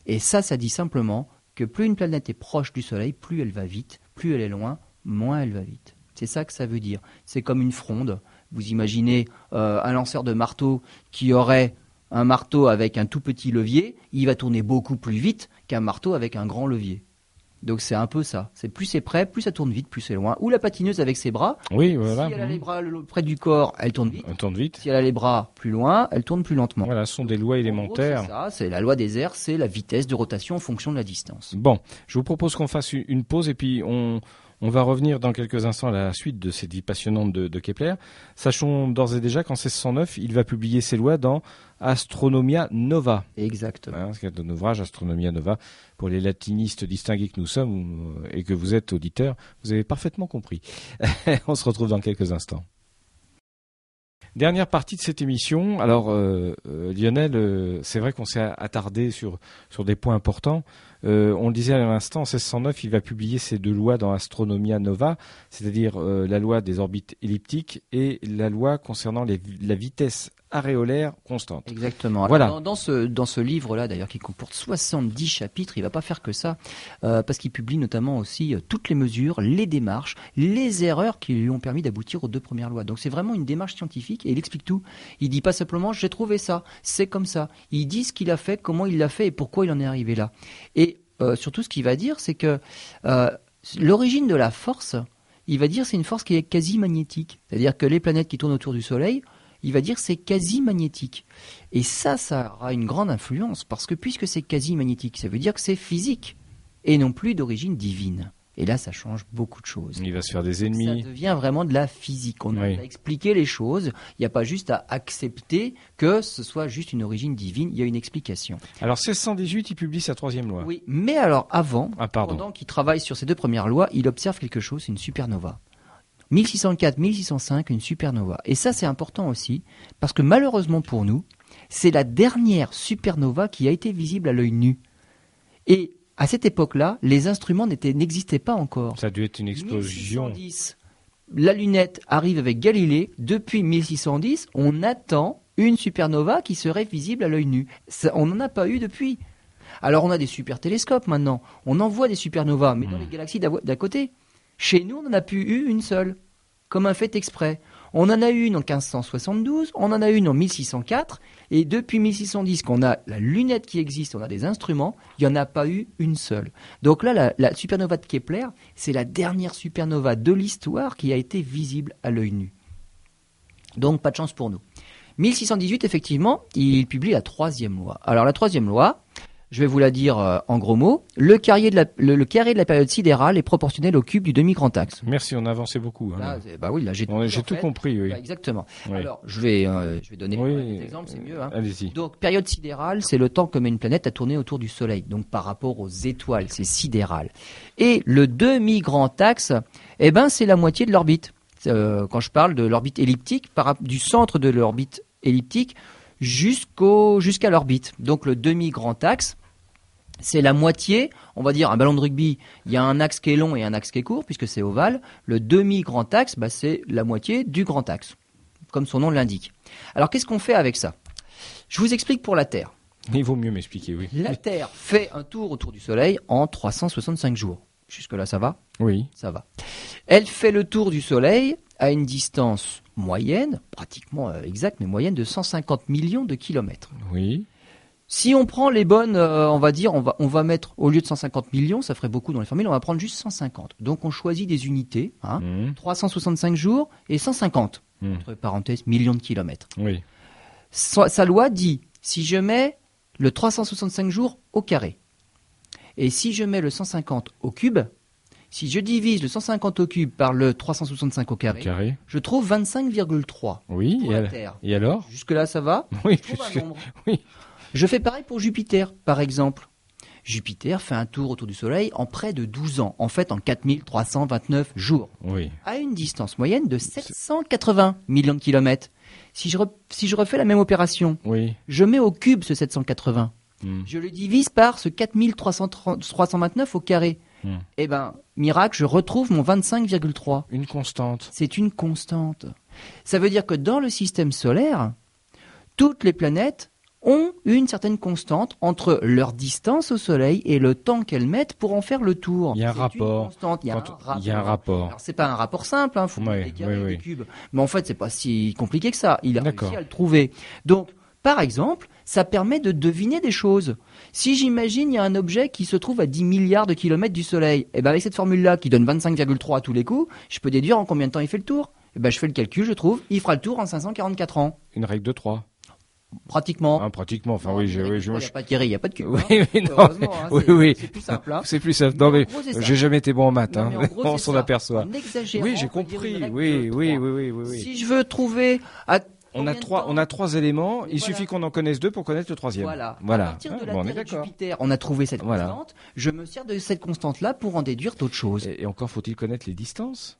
Et ça, ça dit simplement que plus une planète est proche du Soleil, plus elle va vite, plus elle est loin, moins elle va vite. C'est ça que ça veut dire. C'est comme une fronde. Vous imaginez euh, un lanceur de marteau qui aurait un marteau avec un tout petit levier, il va tourner beaucoup plus vite qu'un marteau avec un grand levier. Donc c'est un peu ça. C'est plus c'est près, plus ça tourne vite, plus c'est loin. Ou la patineuse avec ses bras. Oui, voilà. Si elle a les bras le- près du corps, elle tourne vite. On tourne vite. Si elle a les bras plus loin, elle tourne plus lentement. Voilà, ce sont des lois élémentaires. C'est ça, c'est la loi des airs, c'est la vitesse de rotation en fonction de la distance. Bon, je vous propose qu'on fasse une pause et puis on, on va revenir dans quelques instants à la suite de ces dix passionnantes de, de Kepler. Sachons d'ores et déjà qu'en 1609, il va publier ses lois dans Astronomia Nova. Exactement. Hein, c'est un ouvrage Astronomia Nova pour les latinistes distingués que nous sommes euh, et que vous êtes auditeurs, vous avez parfaitement compris. On se retrouve dans quelques instants. Dernière partie de cette émission. Alors euh, euh, Lionel, euh, c'est vrai qu'on s'est attardé sur sur des points importants. Euh, on le disait à l'instant, en 1609, il va publier ces deux lois dans Astronomia Nova, c'est-à-dire euh, la loi des orbites elliptiques et la loi concernant la vitesse aréolaire constante. Exactement. Voilà. Dans, dans ce, dans ce livre-là, d'ailleurs, qui comporte 70 chapitres, il va pas faire que ça, euh, parce qu'il publie notamment aussi euh, toutes les mesures, les démarches, les erreurs qui lui ont permis d'aboutir aux deux premières lois. Donc c'est vraiment une démarche scientifique et il explique tout. Il dit pas simplement j'ai trouvé ça, c'est comme ça. Il dit ce qu'il a fait, comment il l'a fait et pourquoi il en est arrivé là. Et euh, surtout, ce qu'il va dire, c'est que l'origine de la force, il va dire c'est une force qui est quasi magnétique. C'est-à-dire que les planètes qui tournent autour du Soleil, il va dire c'est quasi magnétique. Et ça, ça aura une grande influence parce que puisque c'est quasi magnétique, ça veut dire que c'est physique et non plus d'origine divine. Et là, ça change beaucoup de choses. Il va se faire des Ça ennemis. devient vraiment de la physique. On Oui. a expliqué les choses. Il n'y a pas juste à accepter que ce soit juste une origine divine. Il y a une explication. Alors 1618, il publie sa troisième loi. Oui, mais alors avant, Ah pendant qu'il travaille sur ces deux premières lois, il observe quelque chose, une supernova. 1604-1605, une supernova. Et ça, c'est important aussi, parce que malheureusement pour nous, c'est la dernière supernova qui a été visible à l'œil nu. Et à cette époque-là, les instruments n'existaient pas encore. Ça a dû être une explosion. 1610, la lunette arrive avec Galilée. Depuis 1610, on attend une supernova qui serait visible à l'œil nu. Ça, on n'en a pas eu depuis. Alors on a des super télescopes maintenant. On envoie des supernovas, mais dans les galaxies d'à côté. Chez nous, on n'en a plus eu une seule, comme un fait exprès. On en a eu une en 1572, on en a une en 1604, et depuis 1610 qu'on a la lunette qui existe, on a des instruments, il n'y en a pas eu une seule. Donc là, la, la supernova de Kepler, c'est la dernière supernova de l'histoire qui a été visible à l'œil nu. Donc pas de chance pour nous. 1618, effectivement, il publie la troisième loi. Alors la troisième loi, je vais vous la dire euh, en gros mots, le carré, de la, le, le carré de la période sidérale est proportionnel au cube du demi-grand axe. Merci, on a avancé beaucoup. hein. Là, bah oui, là j'ai tout fait. compris, oui. Bah, exactement. Oui. Alors, je vais, euh, je vais donner Oui. des exemples, c'est mieux. Hein. Allez-y. Donc, période sidérale, c'est le temps que met une planète à tourner autour du Soleil. Donc, par rapport aux étoiles, c'est sidéral. Et le demi-grand axe, eh ben, c'est la moitié de l'orbite. Euh, quand je parle de l'orbite elliptique, par, du centre de l'orbite elliptique jusqu'au, jusqu'à l'orbite. Donc, le demi-grand axe, c'est la moitié, on va dire un ballon de rugby, il y a un axe qui est long et un axe qui est court, puisque c'est ovale. Le demi-grand axe, bah, c'est la moitié du grand axe, comme son nom l'indique. Alors qu'est-ce qu'on fait avec ça? Je vous explique pour la Terre. Il vaut mieux m'expliquer, oui. La Terre fait un tour autour du Soleil en 365 jours. Jusque-là, ça va? Oui. Ça va. Elle fait le tour du Soleil à une distance moyenne, pratiquement euh, exacte, mais moyenne de 150 millions de kilomètres. Oui. Si on prend les bonnes, euh, on va dire, on va, on va mettre, au lieu de 150 millions, ça ferait beaucoup dans les formules, on va prendre juste 150. Donc on choisit des unités, hein, Mmh. 365 jours et 150, Mmh. entre parenthèses, millions de kilomètres. Oui. Sa, sa loi dit, si je mets le 365 jours au carré, et si je mets le 150 au cube, si je divise le 150 au cube par le 365 au carré, Carré. je trouve 25,3 Oui. pour Et, la al- Terre. et alors? Jusque-là, ça va? Oui. Je trouve un jusque- nombre. oui. Je fais pareil pour Jupiter, par exemple. Jupiter fait un tour autour du Soleil en près de 12 ans, en fait en 4329 jours, Oui. à une distance moyenne de 780 millions de kilomètres. Si je, re- si je refais la même opération, Oui. je mets au cube ce 780, Hmm. Je le divise par ce 4329 au carré. Hmm. Eh ben, miracle, je retrouve mon 25,3. Une constante. C'est une constante. Ça veut dire que dans le système solaire, toutes les planètes ont une certaine constante entre leur distance au Soleil et le temps qu'elles mettent pour en faire le tour. Il y a un rapport. Il y a, un rapport. il y a un rapport. Alors c'est pas un rapport simple, hein, faut Ouais, oui, oui. des cubes. Mais en fait, c'est pas si compliqué que ça. Il a D'accord. réussi à le trouver. Donc, par exemple, ça permet de deviner des choses. Si j'imagine il y a un objet qui se trouve à 10 milliards de kilomètres du Soleil, et ben avec cette formule-là qui donne 25,3 à tous les coups, je peux déduire en combien de temps il fait le tour. Et ben je fais le calcul, je trouve, il fera le tour en 544 ans, Une règle de 3. Pratiquement. Hein, pratiquement. Enfin, Non, oui, mais j'ai, il oui, je- n'y a pas de il n'y a pas de cube. Oui, hein. oui, non, hein, oui, c'est- oui. C'est plus simple. hein. C'est plus simple. Non, mais ça. j'ai jamais été bon en maths. Non, Hein. mais en gros, On s'en aperçoit. Oui, j'ai compris. Oui, oui, oui, oui, oui. Si je veux trouver à On a trois, on a trois éléments. Il Voilà. suffit qu'on en connaisse deux pour connaître le troisième. Voilà. Voilà. À partir de Ah, la bon, on est. Jupiter, on a trouvé cette Voilà. constante. Je me sers de cette constante-là pour en déduire d'autres choses. Et, et encore faut-il connaître les distances.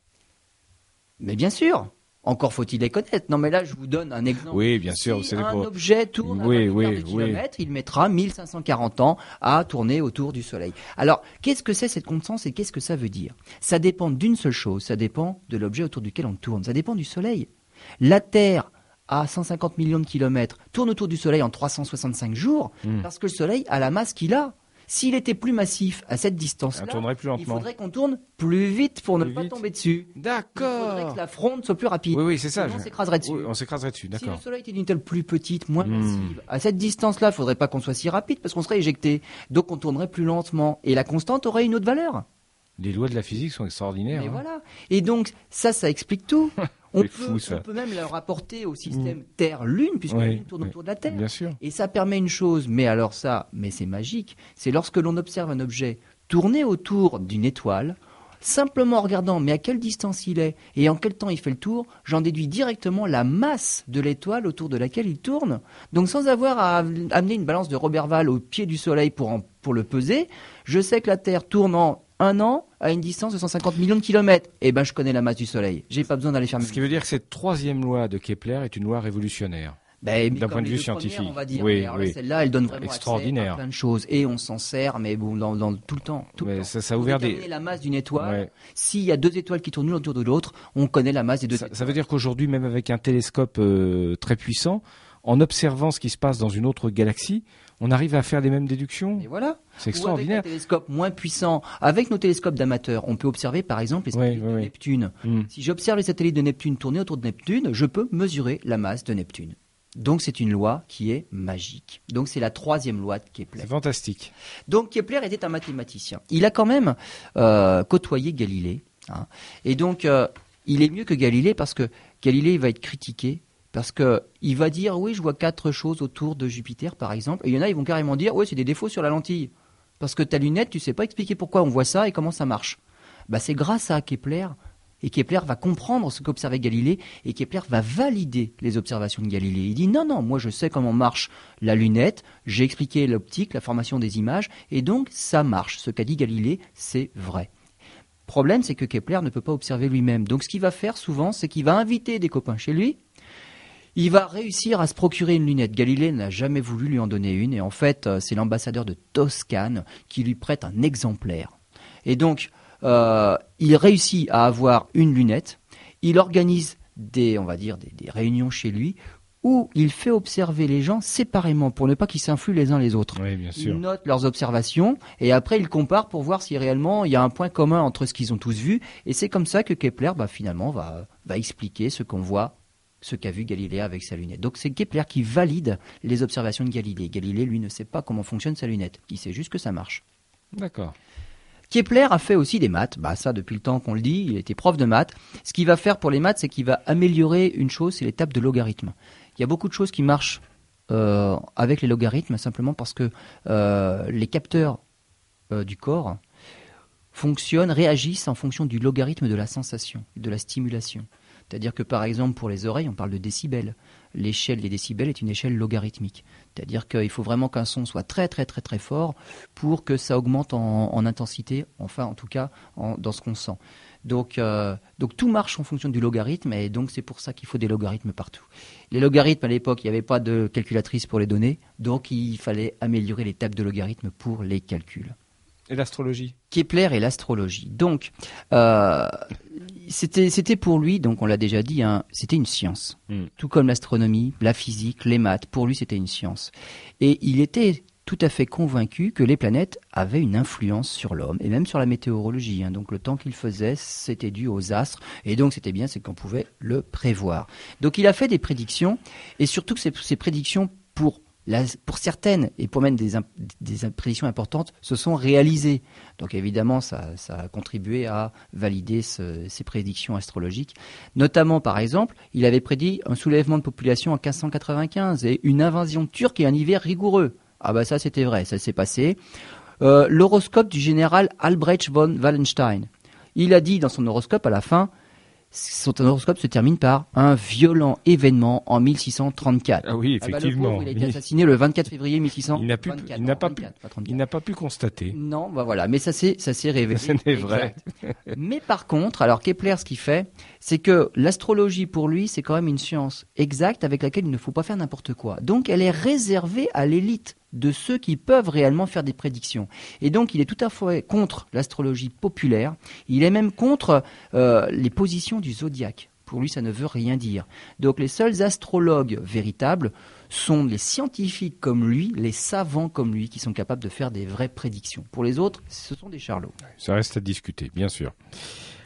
Mais bien sûr. Encore faut-il les connaître. Non, mais là, je vous donne un exemple. Oui, bien sûr. Si c'est un pour- objet tourne à Oui, 20 oui, milliards de oui. kilomètres, il mettra 1540 ans à tourner autour du Soleil. Alors, qu'est-ce que c'est cette constance et qu'est-ce que ça veut dire? Ça dépend d'une seule chose, ça dépend de l'objet autour duquel on tourne, ça dépend du Soleil. La Terre, à 150 millions de kilomètres, tourne autour du Soleil en 365 jours, Hmm. parce que le Soleil a la masse qu'il a. S'il était plus massif à cette distance-là, il faudrait qu'on tourne plus vite pour ne pas vite. tomber dessus. Il faudrait D'accord. que la fronde soit plus rapide. Oui, oui, c'est ça. Sinon, on s'écraserait dessus. Oui, on s'écraserait dessus. Si le D'accord. Soleil était d'une telle plus petite, moins Hmm. massive, à cette distance-là, il faudrait pas qu'on soit si rapide parce qu'on serait éjecté. Donc on tournerait plus lentement et la constante aurait une autre valeur. Les lois de la physique sont extraordinaires. Mais hein. voilà. Et donc ça, ça explique tout. On peut, fou, ça. on peut même le rapporter au système Terre-Lune puisque la Lune tourne oui. autour de la Terre. Bien sûr. Et ça permet une chose, mais alors ça, mais c'est magique, c'est lorsque l'on observe un objet tourner autour d'une étoile, simplement en regardant mais à quelle distance il est et en quel temps il fait le tour, j'en déduis directement la masse de l'étoile autour de laquelle il tourne. Donc sans avoir à amener une balance de Roberval au pied du Soleil pour, en- pour le peser, je sais que la Terre tourne en un an à une distance de 150 millions de kilomètres. Et ben je connais la masse du Soleil. J'ai pas besoin d'aller faire Ce qui veut dire que cette troisième loi de Kepler est une loi révolutionnaire. Ben, D'un point de vue scientifique. on va dire. Oui, oui. Celle-là, elle donne vraiment Extraordinaire. à plein de choses et on s'en sert, mais bon, dans, dans tout le temps. Tout le Mais temps. ça, ça a ouvert des. la masse d'une étoile. Ouais. S'il y a deux étoiles qui tournent l'une autour de l'autre, on connaît la masse des deux. Ça, étoiles. ça veut dire qu'aujourd'hui, même avec un télescope euh, très puissant, en observant ce qui se passe dans une autre galaxie, on arrive à faire les mêmes déductions. Et voilà. C'est Ou avec un extraordinaire. télescope moins puissant, avec nos télescopes d'amateurs, on peut observer par exemple les satellites de. Neptune. Hmm. Si j'observe les satellites de Neptune tourner autour de Neptune, je peux mesurer la masse de Neptune. Donc c'est une loi qui est magique. Donc c'est la troisième loi de Kepler. C'est fantastique. Donc Kepler était un mathématicien. Il a quand même euh, côtoyé Galilée. hein. Et donc euh, il est mieux que Galilée parce que Galilée il va être critiqué parce que il va dire oui je vois quatre choses autour de Jupiter par exemple. Et il y en a ils vont carrément dire oui c'est des défauts sur la lentille parce que ta lunette tu sais pas expliquer pourquoi on voit ça et comment ça marche. Bah c'est grâce à Kepler et Kepler va comprendre ce qu'observait Galilée et Kepler va valider les observations de Galilée. Il dit non, non, moi je sais comment marche la lunette, j'ai expliqué l'optique, la formation des images, et donc ça marche. Ce qu'a dit Galilée, c'est vrai. Problème, c'est que Kepler ne peut pas observer lui-même. Donc ce qu'il va faire souvent, c'est qu'il va inviter des copains chez lui. Il va réussir à se procurer une lunette. Galilée n'a jamais voulu lui en donner une, et en fait, euh, c'est l'ambassadeur de Toscane qui lui prête un exemplaire. Et donc, euh, il réussit à avoir une lunette. Il organise des, on va dire, des, des réunions chez lui où il fait observer les gens séparément pour ne pas qu'ils s'influent les uns les autres. Oui, bien sûr. Ils notent leurs observations et après ils comparent pour voir si réellement il y a un point commun entre ce qu'ils ont tous vu. Et c'est comme ça que Kepler, bah, finalement, va, va expliquer ce qu'on voit, ce qu'a vu Galilée avec sa lunette. Donc c'est Kepler qui valide les observations de Galilée. Galilée, lui, ne sait pas comment fonctionne sa lunette. Il sait juste que ça marche. D'accord. Kepler a fait aussi des maths, bah ça depuis le temps qu'on le dit, il était prof de maths. Ce qu'il va faire pour les maths, c'est qu'il va améliorer une chose, c'est l'étape de logarithme. Il y a beaucoup de choses qui marchent euh, avec les logarithmes simplement parce que euh, les capteurs euh, du corps fonctionnent, réagissent en fonction du logarithme de la sensation, de la stimulation. C'est-à-dire que par exemple pour les oreilles, on parle de décibels. L'échelle des décibels est une échelle logarithmique. C'est-à-dire qu'il faut vraiment qu'un son soit très très très très fort pour que ça augmente en, en intensité, enfin en tout cas en- dans ce qu'on sent. Donc, euh, donc tout marche en fonction du logarithme et donc c'est pour ça qu'il faut des logarithmes partout. Les logarithmes à l'époque, il n'y avait pas de calculatrice pour les donner, donc il fallait améliorer les tables de logarithmes pour les calculs. Et l'astrologie? Kepler et l'astrologie. Donc, euh, c'était pour lui, donc on l'a déjà dit, hein, c'était une science. Hmm. Tout comme l'astronomie, la physique, les maths, pour lui c'était une science. Et il était tout à fait convaincu que les planètes avaient une influence sur l'homme et même sur la météorologie. hein. Donc le temps qu'il faisait, c'était dû aux astres et donc c'était bien, c'est qu'on pouvait le prévoir. Donc il a fait des prédictions et surtout que ces, ces prédictions pour pour certaines et pour même des, des prédictions importantes se sont réalisées. Donc évidemment, ça, ça a contribué à valider ce- ces prédictions astrologiques. Notamment, par exemple, il avait prédit un soulèvement de population en 1595 et une invasion turque et un hiver rigoureux. Ah bah ça c'était vrai, ça s'est passé. Euh, L'horoscope du général Albrecht von Wallenstein. Il a dit dans son horoscope à la fin, son horoscope se termine par un violent événement en 1634. Ah oui, Ah bah, le effectivement. pauvre, il a été assassiné le 24 février 1600. Il n'a pu- il n'a pas pu- Il n'a pas pu constater. Non, bah voilà, mais ça s'est ça s'est révélé. Ce n'est vrai. Mais par contre, alors Kepler, ce qu'il fait, c'est que l'astrologie pour lui, c'est quand même une science exacte avec laquelle il ne faut pas faire n'importe quoi. Donc, elle est réservée à l'élite de ceux qui peuvent réellement faire des prédictions. Et donc, il est tout à fait contre l'astrologie populaire. Il est même contre euh, les positions du zodiaque. Pour lui, ça ne veut rien dire. Donc, les seuls astrologues véritables sont les scientifiques comme lui, les savants comme lui, qui sont capables de faire des vraies prédictions. Pour les autres, ce sont des charlots. Ça reste à discuter, bien sûr.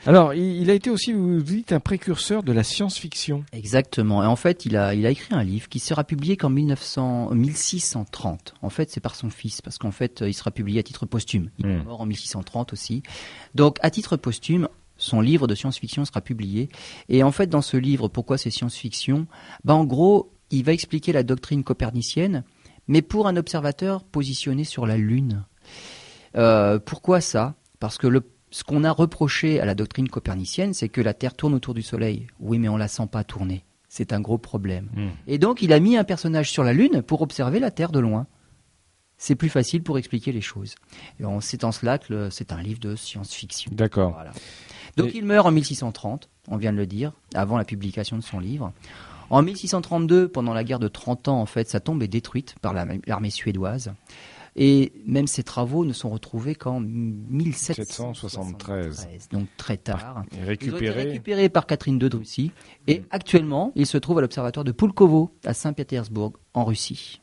Alors, il, il a été aussi, vous dites, un précurseur de la science-fiction. Exactement. Et en fait, il a, il a écrit un livre qui sera publié qu'en 1900 1630. En fait, c'est par son fils, parce qu'en fait, il sera publié à titre posthume. Il est Hmm. mort en 1630 aussi. Donc, à titre posthume, son livre de science-fiction sera publié. Et en fait, dans ce livre, pourquoi c'est science-fiction? Bah, En gros, il va expliquer la doctrine copernicienne, mais pour un observateur positionné sur la Lune. Euh, pourquoi ça? Parce que le, ce qu'on a reproché à la doctrine copernicienne, c'est que la Terre tourne autour du Soleil. Oui, mais on la sent pas tourner. C'est un gros problème. Hmm. Et donc, il a mis un personnage sur la Lune pour observer la Terre de loin. C'est plus facile pour expliquer les choses. C'est en cela que c'est un livre de science-fiction. D'accord. Voilà. Donc Et- il meurt en 1630, on vient de le dire, avant la publication de son livre. En 1632, pendant la guerre de 30 ans, en fait, sa tombe est détruite par la- l'armée suédoise. Et même ses travaux ne sont retrouvés qu'en 1773, donc très tard. Et Ils ont été récupérés par Catherine II de Russie. Et actuellement, il se trouve à l'observatoire de Pulkovo, à Saint-Pétersbourg, en Russie.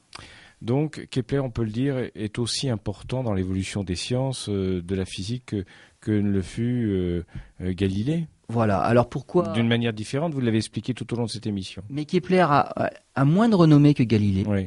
Donc, Kepler, on peut le dire, est aussi important dans l'évolution des sciences, euh, de la physique, que, que ne le fut euh, euh, Galilée. Voilà. Alors pourquoi D'une manière différente, vous l'avez expliqué tout au long de cette émission. Mais Kepler a, a- a moins de renommée que Galilée. Oui.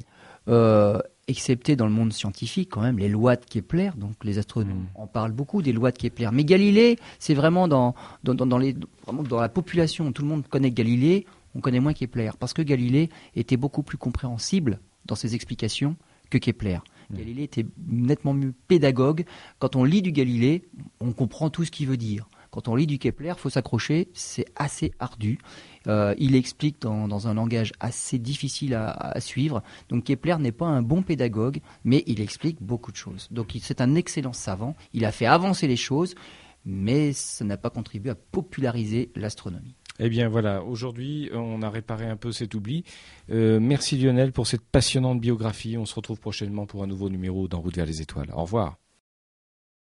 euh, excepté dans le monde scientifique quand même les lois de Kepler, donc les astronomes Mm. en parlent beaucoup des lois de Kepler. Mais Galilée, c'est vraiment dans, dans, dans, dans les, vraiment dans la population, tout le monde connaît Galilée, on connaît moins Kepler, parce que Galilée était beaucoup plus compréhensible dans ses explications que Kepler. Mm. Galilée était nettement mieux pédagogue. Quand on lit du Galilée, on comprend tout ce qu'il veut dire. Quand on lit du Kepler, faut s'accrocher, c'est assez ardu. Euh, il explique dans, un langage assez difficile à, suivre. Donc Kepler n'est pas un bon pédagogue, mais il explique beaucoup de choses. Donc c'est un excellent savant. Il a fait avancer les choses, mais ça n'a pas contribué à populariser l'astronomie. Eh bien voilà, aujourd'hui on a réparé un peu cet oubli. Euh, merci Lionel pour cette passionnante biographie. On se retrouve prochainement pour un nouveau numéro d'En route vers les étoiles. Au revoir.